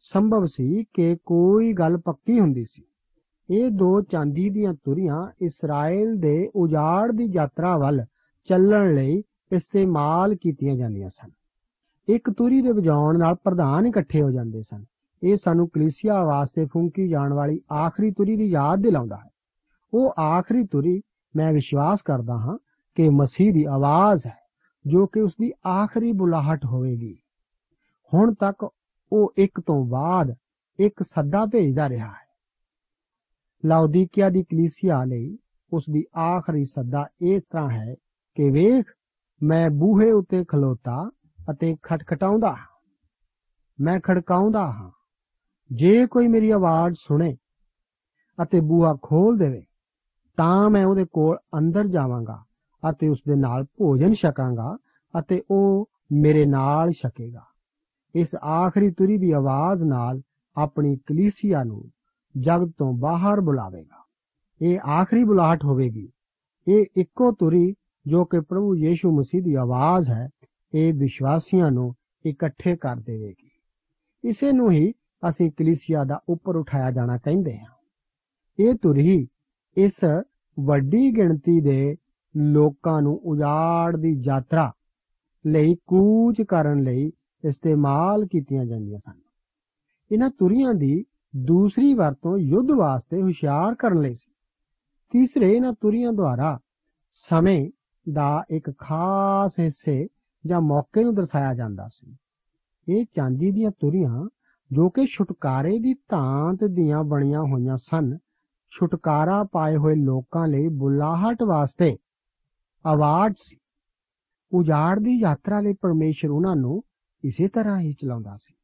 ਸੰਭਵ ਸੀ ਕਿ ਕੋਈ ਗੱਲ ਪੱਕੀ ਹੁੰਦੀ ਸੀ। ਇਹ ਦੋ ਚਾਂਦੀ ਦੀਆਂ ਤੁਰੀਆਂ ਇਸਰਾਇਲ ਦੇ ਉਜਾੜ ਦੀ ਯਾਤਰਾ ਵੱਲ ਚੱਲਣ ਲਈ ਇਸਤੇਮਾਲ ਕੀਤੀਆਂ ਜਾਂਦੀਆਂ ਸਨ। ਇੱਕ ਤੁਰੀ ਦੇ ਵਜਾਉਣ ਨਾਲ ਪ੍ਰਧਾਨ ਇਕੱਠੇ ਹੋ ਜਾਂਦੇ ਸਨ। ਇਹ ਸਾਨੂੰ ਕਲੀਸਿਆ ਵਾਸਤੇ ਫੂੰਕੀ ਜਾਣ ਵਾਲੀ ਆਖਰੀ ਤੁਰੀ ਦੀ ਯਾਦ ਦਿਲਾਉਂਦਾ ਹੈ। ਉਹ ਆਖਰੀ ਤੁਰੀ ਮੈਂ ਵਿਸ਼ਵਾਸ ਕਰਦਾ ਹਾਂ ਕਿ ਮਸੀਹ ਦੀ ਆਵਾਜ਼ ਹੈ, ਜੋ ਕਿ ਉਸ ਦੀ ਆਖਰੀ ਬੁਲਾਹਟ ਹੋਵੇਗੀ। ਹੁਣ ਤੱਕ ਉਹ ਇੱਕ ਤੋਂ ਬਾਅਦ ਇੱਕ ਸੱਦਾ ਭੇਜਦਾ ਰਿਹਾ ਹੈ। ਲਾਉਦੀਕਿਆ ਦੀ ਕਲੀਸਿਆ ਲਈ ਉਸ ਦੀ ਆਖਰੀ ਸੱਦਾ ਇਸ ਤਰ੍ਹਾਂ ਹੈ ਕਿ ਵੇਖ, ਮੈਂ ਬੂਹੇ ਉੱਤੇ ਖਲੋਤਾ ਅਤੇ ਖਟਖਟਾਉਂਦਾ ਹਾਂ। ਮੈਂ ਖੜਕਾਉਂਦਾ ਹਾਂ। ਜੇ ਕੋਈ ਮੇਰੀ ਆਵਾਜ਼ ਸੁਣੇ ਅਤੇ ਬੂਹਾ ਖੋਲ ਦੇਵੇ, ਤਾਂ ਮੈਂ ਉਹਦੇ ਕੋਲ ਅੰਦਰ ਜਾਵਾਂਗਾ ਅਤੇ ਉਸ ਦੇ ਨਾਲ ਭੋਜਨ ਛਕਾਂਗਾ ਅਤੇ ਉਹ ਮੇਰੇ ਨਾਲ ਛਕੇਗਾ। ਇਸ ਆਖਰੀ ਤੁਰੀ ਦੀ ਆਵਾਜ਼ ਨਾਲ ਆਪਣੀ ਕਲੀਸਿਆ ਨੂੰ ਜਗਤ ਤੋਂ ਬਾਹਰ ਬੁਲਾਵੇਗਾ। ਇਹ ਆਖਰੀ ਬੁਲਾਹਟ ਹੋਵੇਗੀ। ਇਹ ਇੱਕੋ ਤੁਰੀ ਜੋ ਕਿ ਪ੍ਰਭੂ ਯੀਸ਼ੂ ਮਸੀਹ ਦੀ ਆਵਾਜ਼ ਹੈ, ਇਹ ਵਿਸ਼ਵਾਸੀਆਂ ਨੂੰ ਇਕੱਠੇ ਕਰ ਦੇਵੇਗੀ। ਇਸੇ ਨੂੰ ਹੀ ਅਸੀਂ ਕਲੀਸਿਆ ਦਾ ਉੱਪਰ ਉਠਾਇਆ ਜਾਣਾ ਕਹਿੰਦੇ ਹਾਂ। ਇਹ ਤੁਰੀ ਇਸ ਵੱਡੀ ਗਿਣਤੀ ਦੇ ਲੋਕਾਂ ਨੂੰ ਉਜਾੜ ਦੀ ਯਾਤਰਾ ਲਈ ਕੂਚ ਕਰਨ ਲਈ ਇਸਤੇਮਾਲ ਕੀਤੀਆਂ ਜਾਂਦੀਆਂ ਸਨ। ਇਹਨਾਂ ਤੁਰੀਆਂ ਦੀ ਦੂਸਰੀ ਵਰਤੋਂ ਯੁੱਧ ਵਾਸਤੇ ਹੁਸ਼ਿਆਰ ਕਰਨ ਲਈ ਸੀ। ਤੀਸਰੇ ਇਹਨਾਂ ਤੁਰੀਆਂ ਦੁਆਰਾ ਸਮੇਂ ਦਾ ਇੱਕ ਖਾਸ ਹਿੱਸੇ ਜਾਂ ਮੌਕੇ ਨੂੰ ਦਰਸਾਇਆ ਜਾਂਦਾ ਸੀ। ਇਹ ਚਾਂਦੀ ਦੀਆਂ ਤੁਰੀਆਂ ਜੋ ਕਿ ਛੁਟਕਾਰੇ ਦੀ ਧਾਂਤ ਦੀਆਂ ਬਣੀਆਂ ਹੋਈਆਂ ਸਨ, ਛੁਟਕਾਰਾ ਪਾਏ ਹੋਏ ਲੋਕਾਂ ਲਈ ਬੁਲਾਹਟ ਵਾਸਤੇ ਆਵਾਜ਼ ਸੀ। ਉਜਾੜ ਦੀ ਯਾਤਰਾ ਲਈ ਪਰਮੇਸ਼ਰ ਉਹਨਾਂ ਨੂੰ ਇਸੇ ਤਰ੍ਹਾਂ ਹੀ ਚਲਾਉਂਦਾ ਸੀ।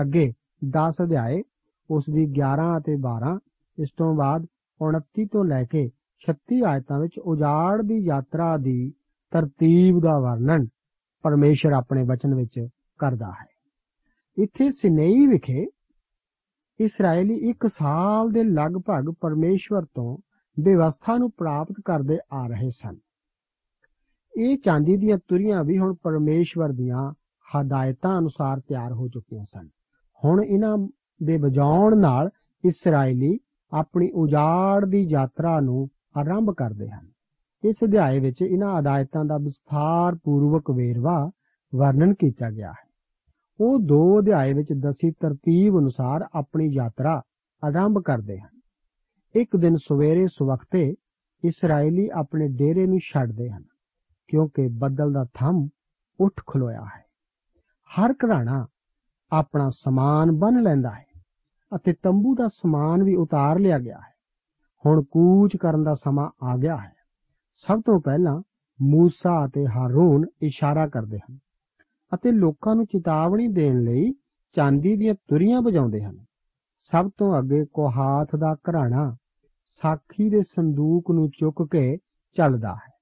ਅੱਗੇ 10 ਅਧਿਆਏ ਉਸ ਦੀ 11 ਅਤੇ 12 ਇਸ ਤੋਂ ਬਾਅਦ 29 ਤੋਂ ਲੈ ਕੇ 36 ਆਇਤਾਂ ਵਿੱਚ ਉਜਾੜ ਦੀ ਯਾਤਰਾ ਦੀ ਤਰਤੀਬ ਦਾ ਵਰਣਨ ਪਰਮੇਸ਼ਰ ਆਪਣੇ ਬਚਨ ਵਿੱਚ ਕਰਦਾ ਹੈ। ਇੱਥੇ ਸਿਨੇਈ ਵਿਖੇ ਇਸرائیਲੀ 1 ਸਾਲ ਦੇ ਲਗਭਗ ਪਰਮੇਸ਼ਵਰ ਤੋਂ ਵਿਵਸਥਾ ਨੂੰ ਪ੍ਰਾਪਤ ਕਰਦੇ ਆ ਰਹੇ ਸਨ। ਇਹ ਚਾਂਦੀ ਦੀਆਂ ਤੁਰੀਆਂ ਵੀ ਹੁਣ ਪਰਮੇਸ਼ਵਰ ਦੀਆਂ ਹਦਾਇਤਾਂ ਅਨੁਸਾਰ ਤਿਆਰ ਹੋ ਚੁੱਕੀਆਂ ਸਨ। ਹੁਣ ਇਹਨਾਂ ਦੇ ਵਜਾਉਣ ਨਾਲ ਇਸرائیਲੀ ਆਪਣੀ ਉਜਾੜ ਦੀ ਯਾਤਰਾ ਨੂੰ ਆਰੰਭ ਕਰਦੇ ਹਨ। ਇਸ ਅਧਿਆਇ ਵਿੱਚ ਇਹਨਾਂ ਹਦਾਇਤਾਂ ਦਾ ਵਿਸਥਾਰ ਪੂਰਵਕ ਵੇਰਵਾ ਵਰਣਨ ਕੀਤਾ ਗਿਆ ਹੈ। ਉਹ ਦੋ ਅਧਿਆਇ ਵਿੱਚ ਦਸੀ ਤਰਤੀਬ ਅਨੁਸਾਰ ਆਪਣੀ ਯਾਤਰਾ ਆਰੰਭ ਕਰਦੇ ਹਨ। ਇੱਕ ਦਿਨ ਸਵੇਰੇ ਸਵਖਤੇ ਇਸرائیਲੀ ਆਪਣੇ ਡੇਰੇ ਨੂੰ ਛੱਡਦੇ ਹਨ, ਕਿਉਂਕਿ ਬੱਦਲ ਦਾ ਥੰਮ ਉੱਠ ਖਲੋਇਆ ਹੈ। ਹਰ ਘਰਾਣਾ ਆਪਣਾ ਸਮਾਨ ਬੰਨ ਲੈਂਦਾ ਹੈ। ਅਤੇ ਤੰਬੂ ਦਾ ਸਮਾਨ ਵੀ ਉਤਾਰ ਲਿਆ ਗਿਆ ਹੈ। ਹੁਣ ਕੂਚ ਕਰਨ ਦਾ ਸਮਾਂ ਆ ਗਿਆ ਹੈ। ਸਭ ਤੋਂ ਪਹਿਲਾਂ ਮੂਸਾ ਅਤੇ ਹਾਰੂਨ ਇਸ਼ਾਰਾ ਕਰਦੇ ਹਨ ਅਤੇ ਲੋਕਾਂ ਨੂੰ ਚੇਤਾਵਨੀ ਦੇਣ ਲਈ ਚਾਂਦੀ ਦੀਆਂ ਤੁਰੀਆਂ ਵਜਾਉਂਦੇ ਹਨ। ਸਭ ਤੋਂ ਅੱਗੇ ਕੋਹਾਥ ਦਾ ਘਰਾਣਾ ਸਾਖੀ ਦੇ ਸੰਦੂਕ ਨੂੰ ਚੁੱਕ ਕੇ ਚੱਲਦਾ ਹੈ।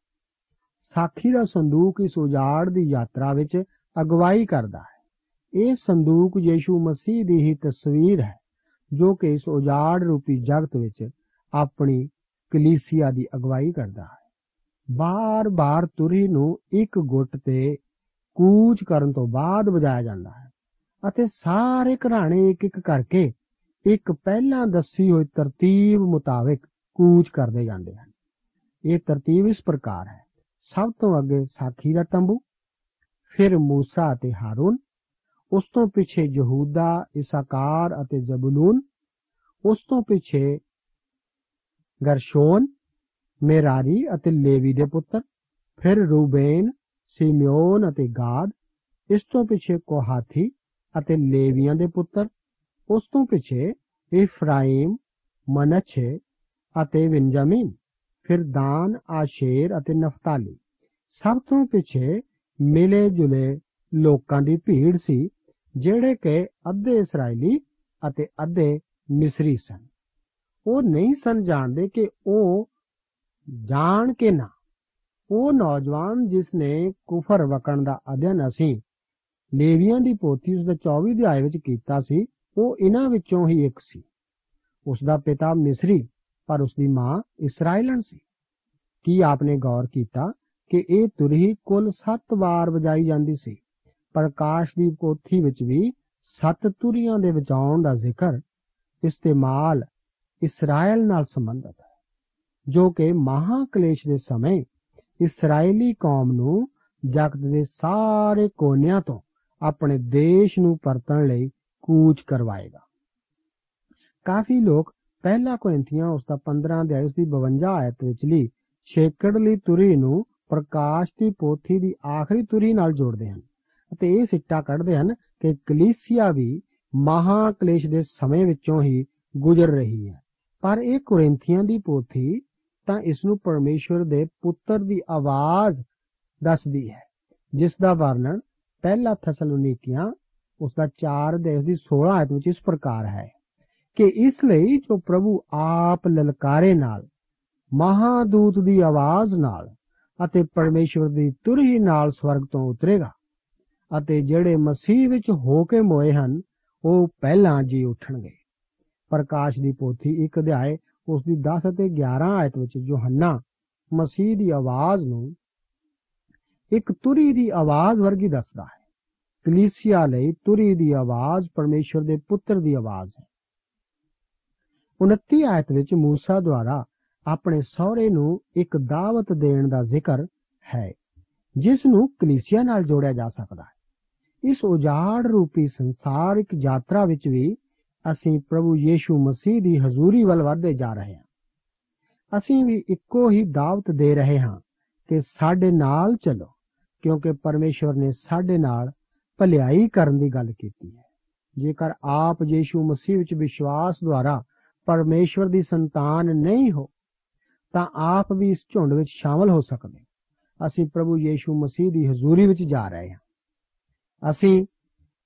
ਸਾਖੀ ਦਾ ਸੰਦੂਕ ਇਸ ਉਜਾੜ ਦੀ ਯਾਤਰਾ ਵਿੱਚ ਅਗਵਾਈ ਕਰਦਾ ਹੈ। ਇਹ ਸੰਦੂਕ ਯੀਸ਼ੂ ਮਸੀਹ ਦੀ ਹੀ ਤਸਵੀਰ ਹੈ। ਜੋ ਕਿ ਇਸ ਉਜਾੜ ਰੂਪੀ ਜਗਤ ਵਿੱਚ ਆਪਣੀ ਕਲੀਸਿਆ ਦੀ ਅਗਵਾਈ ਕਰਦਾ ਹੈ ਬਾਰ-ਬਾਰ ਤੁਰੀ ਨੂੰ ਇੱਕ ਗੁੱਟ ਤੇ ਕੂਚ ਕਰਨ ਤੋਂ ਬਾਅਦ ਵਜਾਇਆ ਜਾਂਦਾ ਹੈ ਅਤੇ ਸਾਰੇ ਘਰਾਣੇ ਇੱਕ ਇੱਕ ਕਰਕੇ ਇੱਕ ਪਹਿਲਾਂ ਦੱਸੀ ਹੋਈ ਤਰਤੀਬ ਮੁਤਾਬਕ ਕੂਚ ਕਰਦੇ ਜਾਂਦੇ ਹਨ ਇਹ ਤਰਤੀਬ ਇਸ ਪ੍ਰਕਾਰ ਹੈ ਸਭ ਤੋਂ ਅੱਗੇ ਸਾਖੀ ਦਾ ਤੰਬੂ ਫਿਰ موسی ਅਤੇ ਹਾਰੂਨ ਉਸ ਤੋਂ ਪਿੱਛੇ ਯਹੂਦਾ, ਇਸਾਕਾਰ ਅਤੇ ਜ਼ਬੂਲੂਨ, ਉਸ ਤੋਂ ਪਿੱਛੇ ਗਰਸ਼ੋਨ, ਮੇਰਾਰੀ ਅਤੇ ਲੇਵੀ ਦੇ ਪੁੱਤਰ, ਫਿਰ ਰੂਬੇਨ, ਸਿਮਿਓਨ ਅਤੇ ਗਾਦ, ਇਸ ਤੋਂ ਪਿੱਛੇ ਕੋਹਾਥੀ ਅਤੇ ਲੇਵੀਆਂ ਦੇ ਪੁੱਤਰ, ਉਸ ਤੋਂ ਪਿੱਛੇ ਇਫਰਾਇਮ, ਮਨਛੇ ਅਤੇ ਬਿੰਜਾਮਿਨ ਫਿਰ ਦਾਨ, ਆਸ਼ੇਰ ਅਤੇ ਨਫਤਾਲੀ। ਸਭ ਤੋਂ ਪਿੱਛੇ ਮਿਲੇ ਜੁਲੇ ਲੋਕਾਂ ਦੀ ਭੀੜ ਸੀ ਜਿਹੜੇ ਕਿ ਅੱਧੇ ਇਸرائیਲੀ ਅਤੇ ਅੱਧੇ ਮਿਸਰੀ ਸਨ। ਉਹ ਨਹੀਂ ਸਨ ਜਾਣਦੇ ਕਿ ਉਹ ਜਾਣ ਕੇ ਨਾ। ਉਹ ਨੌਜਵਾਨ ਜਿਸ ਨੇ ਕੁਫਰ ਵਕਣ ਦਾ ਅਧਿਐਨ ਅਸੀਂ ਲੇਵੀਆਂ ਦੀ ਪੋਥੀ ਉਸ ਦਾ 24 ਅਧਿਆਇ ਵਿੱਚ ਕੀਤਾ ਸੀ, ਉਹ ਇਹਨਾਂ ਵਿੱਚੋਂ ਹੀ ਇੱਕ ਸੀ। ਉਸ ਦਾ ਪਿਤਾ ਮਿਸਰੀ, ਪਰ ਉਸ ਦੀ ਮਾਂ ਇਸرائیਲਨ ਸੀ। ਕੀ ਆਪਨੇ ਗੌਰ ਕੀਤਾ ਕਿ ਇਹ ਤੁਰਹੀ ਕੁੱਲ 7 ਵਾਰ ਵਜਾਈ ਜਾਂਦੀ ਸੀ? ਪ੍ਰਕਾਸ਼ ਦੀ ਪੋਥੀ ਵਿੱਚ ਵੀ ਸੱਤ ਤੁਰੀਆਂ ਦੇ ਵਿਚਾਉਣ ਦਾ ਜ਼ਿਕਰ ਇਸਤੇਮਾਲ ਇਸਰਾਇਲ ਨਾਲ ਸੰਬੰਧਿਤ ਹੈ, ਜੋ ਕਿ ਮਹਾ ਕਲੇਸ਼ ਦੇ ਸਮੇਂ ਇਸرائیਲੀ ਕੌਮ ਨੂੰ ਜਗਤ ਦੇ ਸਾਰੇ ਕੋਨਿਆਂ ਤੋਂ ਆਪਣੇ ਦੇਸ਼ ਨੂੰ ਪਰਤਣ ਲਈ ਕੂਚ ਕਰਵਾਏਗਾ। ਕਾਫੀ ਲੋਕ ਪਹਿਲਾ ਕੋਰਿੰਥੀਆਂ ਉਸ ਦਾ 15 ਅਧਿਆਇ ਉਸ ਦੀ 52 ਆਇਤ ਵਿੱਚ ਲਈ ਛੇਕੜਲੀ ਤੁਰੀ ਨੂੰ ਪ੍ਰਕਾਸ਼ ਦੀ ਪੋਥੀ ਦੀ ਆਖਰੀ ਤੁਰੀ ਨਾਲ ਜੋੜਦੇ ਹਨ। ਅਤੇ ਇਹ ਸਿੱਟਾ ਕੱਢਦੇ ਹਨ ਕਿ ਕਲੀਸਿਆ ਵੀ ਮਹਾ ਕਲੇਸ਼ ਦੇ ਸਮੇਂ ਵਿੱਚੋਂ ਹੀ ਗੁਜ਼ਰ ਰਹੀ ਹੈ। ਪਰ ਇਹ ਕੋਰਿੰਥੀਆਂ ਦੀ ਪੋਥੀ ਤਾਂ ਇਸ ਨੂੰ ਪਰਮੇਸ਼ਵਰ ਦੇ ਪੁੱਤਰ ਦੀ ਆਵਾਜ਼ ਦੱਸਦੀ ਹੈ, ਜਿਸ ਦਾ ਵਰਣਨ ਪਹਿਲਾ ਥੈਸਲੋਨੀਕੀਆਂ, ਉਸ ਦਾ 4 ਦੇ ਦੀ 16 ਆਇਤ ਵਿੱਚ ਇਸ ਪ੍ਰਕਾਰ ਹੈ ਕਿ ਇਸ ਲਈ ਜੋ ਪ੍ਰਭੂ ਆਪ ਲਲਕਾਰੇ ਨਾਲ, ਮਹਾਦੂਤ ਦੀ ਆਵਾਜ਼ ਨਾਲ ਅਤੇ ਪਰਮੇਸ਼ਵਰ ਦੀ ਤੁਰਹੀ ਨਾਲ ਸਵਰਗ ਤੋਂ ਉਤਰੇਗਾ ਅਤੇ ਜਿਹੜੇ ਮਸੀਹ ਵਿੱਚ ਹੋ ਕੇ ਮੋਏ ਹਨ ਉਹ ਪਹਿਲਾਂ ਜੀ ਉਠਣਗੇ ਪ੍ਰਕਾਸ਼ ਦੀ ਪੋਥੀ ਇੱਕ ਅਧਿਆਏ ਉਸ ਦੀ 10 ਅਤੇ 11 ਆਇਤ ਵਿੱਚ ਯੋਹੰਨਾ ਮਸੀਹ ਦੀ ਆਵਾਜ਼ ਨੂੰ ਇੱਕ ਤੁਰੀ ਦੀ ਆਵਾਜ਼ ਵਰਗੀ ਦੱਸਦਾ ਹੈ ਕਲੀਸਿਆ ਲਈ ਤੁਰੀ ਦੀ ਆਵਾਜ਼ ਪਰਮੇਸ਼ਵਰ ਦੇ ਪੁੱਤਰ ਦੀ ਆਵਾਜ਼ ਹੈ 29 ਆਇਤ ਵਿੱਚ موسی ਦੁਆਰਾ ਆਪਣੇ ਸਹੁਰੇ ਨੂੰ ਇੱਕ ਦਾਵਤ ਦੇਣ ਦਾ ਜ਼ਿਕਰ ਹੈ ਜਿਸ ਨੂੰ ਕਲੀਸਿਆ ਨਾਲ ਜੋੜਿਆ ਜਾ ਸਕਦਾ ਹੈ ਇਸ ਉਜਾੜ ਰੂਪੀ ਸੰਸਾਰਿਕ ਯਾਤਰਾ ਵਿੱਚ ਵੀ ਅਸੀਂ ਪ੍ਰਭੂ ਯੀਸ਼ੂ ਮਸੀਹ ਦੀ ਹਜ਼ੂਰੀ ਵੱਲ ਵਧਦੇ ਜਾ ਰਹੇ ਹਾਂ। ਅਸੀਂ ਵੀ ਇੱਕੋ ਹੀ ਦਾਵਤ ਦੇ ਰਹੇ ਹਾਂ ਕਿ ਸਾਡੇ ਨਾਲ ਚੱਲੋ, ਕਿਉਂਕਿ ਪਰਮੇਸ਼ਵਰ ਨੇ ਸਾਡੇ ਨਾਲ ਭਲਾਈ ਕਰਨ ਦੀ ਗੱਲ ਕੀਤੀ ਹੈ। ਜੇਕਰ ਆਪ ਯੀਸ਼ੂ ਮਸੀਹ ਵਿੱਚ ਵਿਸ਼ਵਾਸ ਦੁਆਰਾ ਪਰਮੇਸ਼ਵਰ ਦੀ ਸੰਤਾਨ ਨਹੀਂ ਹੋ, ਤਾਂ ਆਪ ਵੀ ਇਸ ਝੁੰਡ ਵਿੱਚ ਸ਼ਾਮਲ ਹੋ ਸਕਦੇ। ਅਸੀਂ ਪ੍ਰਭੂ ਯੀਸ਼ੂ ਮਸੀਹ ਦੀ ਹਜ਼ੂਰੀ ਵਿੱਚ ਜਾ ਰਹੇ ਹਾਂ। ਅਸੀਂ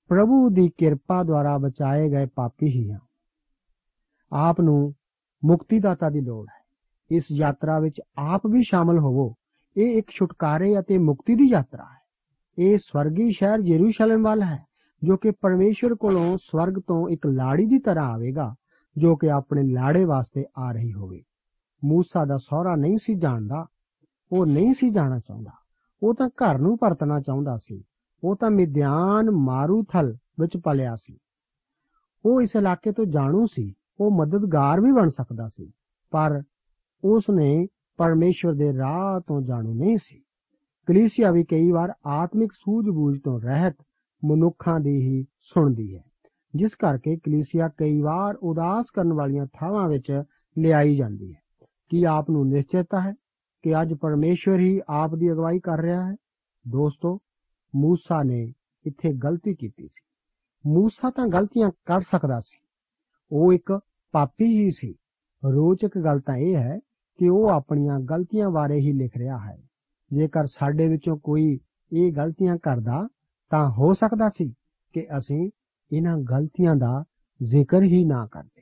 ਪ੍ਰਭੂ ਦੀ ਕਿਰਪਾ ਦੁਆਰਾ ਬਚਾਏ ਗਏ ਪਾਪੀ ਹੀ ਹਾਂ। ਆਪ ਨੂੰ ਮੁਕਤੀਦਾਤਾ ਦੀ ਲੋੜ ਹੈ। ਇਸ ਯਾਤਰਾ ਵਿੱਚ ਆਪ ਵੀ ਸ਼ਾਮਲ ਹੋਵੋ। ਇਹ ਇੱਕ ਛੁਟਕਾਰੇ ਅਤੇ ਮੁਕਤੀ ਦੀ ਯਾਤਰਾ ਹੈ। ਇਹ ਸਵਰਗੀ ਸ਼ਹਿਰ ਯਰੂਸ਼ਲਮ ਵੱਲ ਹੈ, ਜੋ ਕਿ ਪਰਮੇਸ਼ਵਰ ਕੋਲੋਂ ਸਵਰਗ ਤੋਂ ਇੱਕ ਲਾੜੀ ਦੀ ਤਰ੍ਹਾਂ ਆਵੇਗਾ, ਜੋ ਕਿ ਆਪਣੇ ਲਾੜੇ ਵਾਸਤੇ ਆ ਰਹੀ ਹੋਵੇ। ਮੂਸਾ ਦਾ ਸਹੁਰਾ ਨਹੀਂ ਸੀ ਜਾਣਦਾ, ਉਹ ਨਹੀਂ ਸੀ ਜਾਣਾ ਚਾਹੁੰਦਾ। ਉਹ ਤਾਂ ਘਰ ਨੂੰ ਪਰਤਣਾ ਚਾਹੁੰਦਾ ਸੀ। ਉਹ ਤਾਂ ਮਿਦਿਆਨ ਮਾਰੂਥਲ ਵਿੱਚ ਪਲਿਆ ਸੀ। ਉਹ ਇਸ ਇਲਾਕੇ ਤੋਂ ਜਾਣੂ ਸੀ, ਉਹ ਮਦਦਗਾਰ ਵੀ ਬਣ ਸਕਦਾ ਸੀ, ਪਰ ਉਸ ਨੇ ਪਰਮੇਸ਼ਵਰ ਦੇ ਰਾਹ ਤੋਂ ਜਾਣੂ ਨਹੀਂ ਸੀ। ਕਲੀਸਿਆ ਵੀ ਕਈ ਵਾਰ ਆਤਮਿਕ ਸੂਝ-ਬੂਝ ਤੋਂ ਰਹਿਤ ਮਨੁੱਖਾਂ ਦੀ ਹੀ ਸੁਣਦੀ ਹੈ, ਜਿਸ ਕਰਕੇ ਕਲੀਸਿਆ ਕਈ ਵਾਰ ਉਦਾਸ ਕਰਨ ਵਾਲੀਆਂ ਥਾਵਾਂ ਵਿੱਚ ਲਿਆਈ ਜਾਂਦੀ ਹੈ। ਕੀ ਆਪ ਨੂੰ ਨਿਸ਼ਚਿਤਤਾ ਹੈ ਕਿ ਅੱਜ ਪਰਮੇਸ਼ਵਰ ਹੀ ਆਪ ਦੀ ਅਗਵਾਈ ਕਰ ਰਿਹਾ ਹੈ? ਦੋਸਤੋ ਮੂਸਾ ਨੇ ਇੱਥੇ ਗਲਤੀ ਕੀਤੀ ਸੀ। ਮੂਸਾ ਤਾਂ ਗਲਤੀਆਂ ਕਰ ਸਕਦਾ ਸੀ। ਉਹ ਇੱਕ ਪਾਪੀ ਹੀ ਸੀ। ਰੋਚਕ ਗੱਲ ਤਾਂ ਇਹ ਹੈ ਕਿ ਉਹ ਆਪਣੀਆਂ ਗਲਤੀਆਂ ਬਾਰੇ ਹੀ ਲਿਖ ਰਿਹਾ ਹੈ। ਜੇਕਰ ਸਾਡੇ ਵਿੱਚੋਂ ਕੋਈ ਇਹ ਗਲਤੀਆਂ ਕਰਦਾ ਤਾਂ ਹੋ ਸਕਦਾ ਸੀ ਕਿ ਅਸੀਂ ਇਹਨਾਂ ਗਲਤੀਆਂ ਦਾ ਜ਼ਿਕਰ ਹੀ ਨਾ ਕਰਦੇ।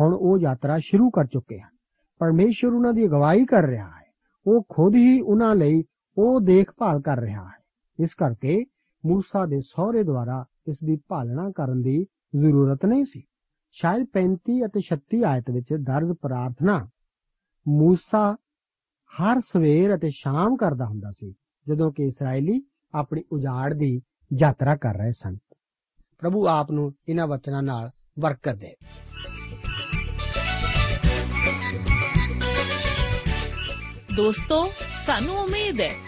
ਹੁਣ ਉਹ ਯਾਤਰਾ ਸ਼ੁਰੂ ਕਰ ਚੁੱਕੇ ਹਨ। ਪਰਮੇਸ਼ਰ ਉਹਨਾਂ ਦੀ ਅਗਵਾਈ ਕਰ ਰਿਹਾ ਹੈ। ਉਹ ਖੁਦ ਹੀ ਉਹਨਾਂ ਲਈ ਉਹ ਦੇਖਭਾਲ ਕਰ ਰਿਹਾ ਹੈ। ਇਸ ਕਰਕੇ موسی ਦੇ ਸਹੁਰੇ ਦੁਆਰਾ ਇਸ ਦੀ ਪਾਲਣਾ ਕਰਨ ਦੀ ਜ਼ਰੂਰਤ ਨਹੀਂ ਸੀ। ਸ਼ਾਇਦ 35 ਅਤੇ 36 ਆਇਤ ਵਿੱਚ ਦਰਜ ਪ੍ਰਾਰਥਨਾ موسی ਹਰ ਸਵੇਰ ਅਤੇ ਸ਼ਾਮ ਕਰਦਾ ਹੁੰਦਾ ਸੀ, ਜਦੋਂ ਕਿ ਇਸرائیਲੀ ਆਪਣੀ ਉਜਾੜ ਦੀ ਯਾਤਰਾ ਕਰ ਰਹੇ ਸਨ। ਪ੍ਰਭੂ ਆਪ ਨੂੰ ਇਹਨਾਂ ਵਚਨਾਂ ਨਾਲ ਬਰਕਤ ਦੇ ਦੋਸਤੋ, ਸਾਨੂੰ ਉਮੀਦ ਹੈ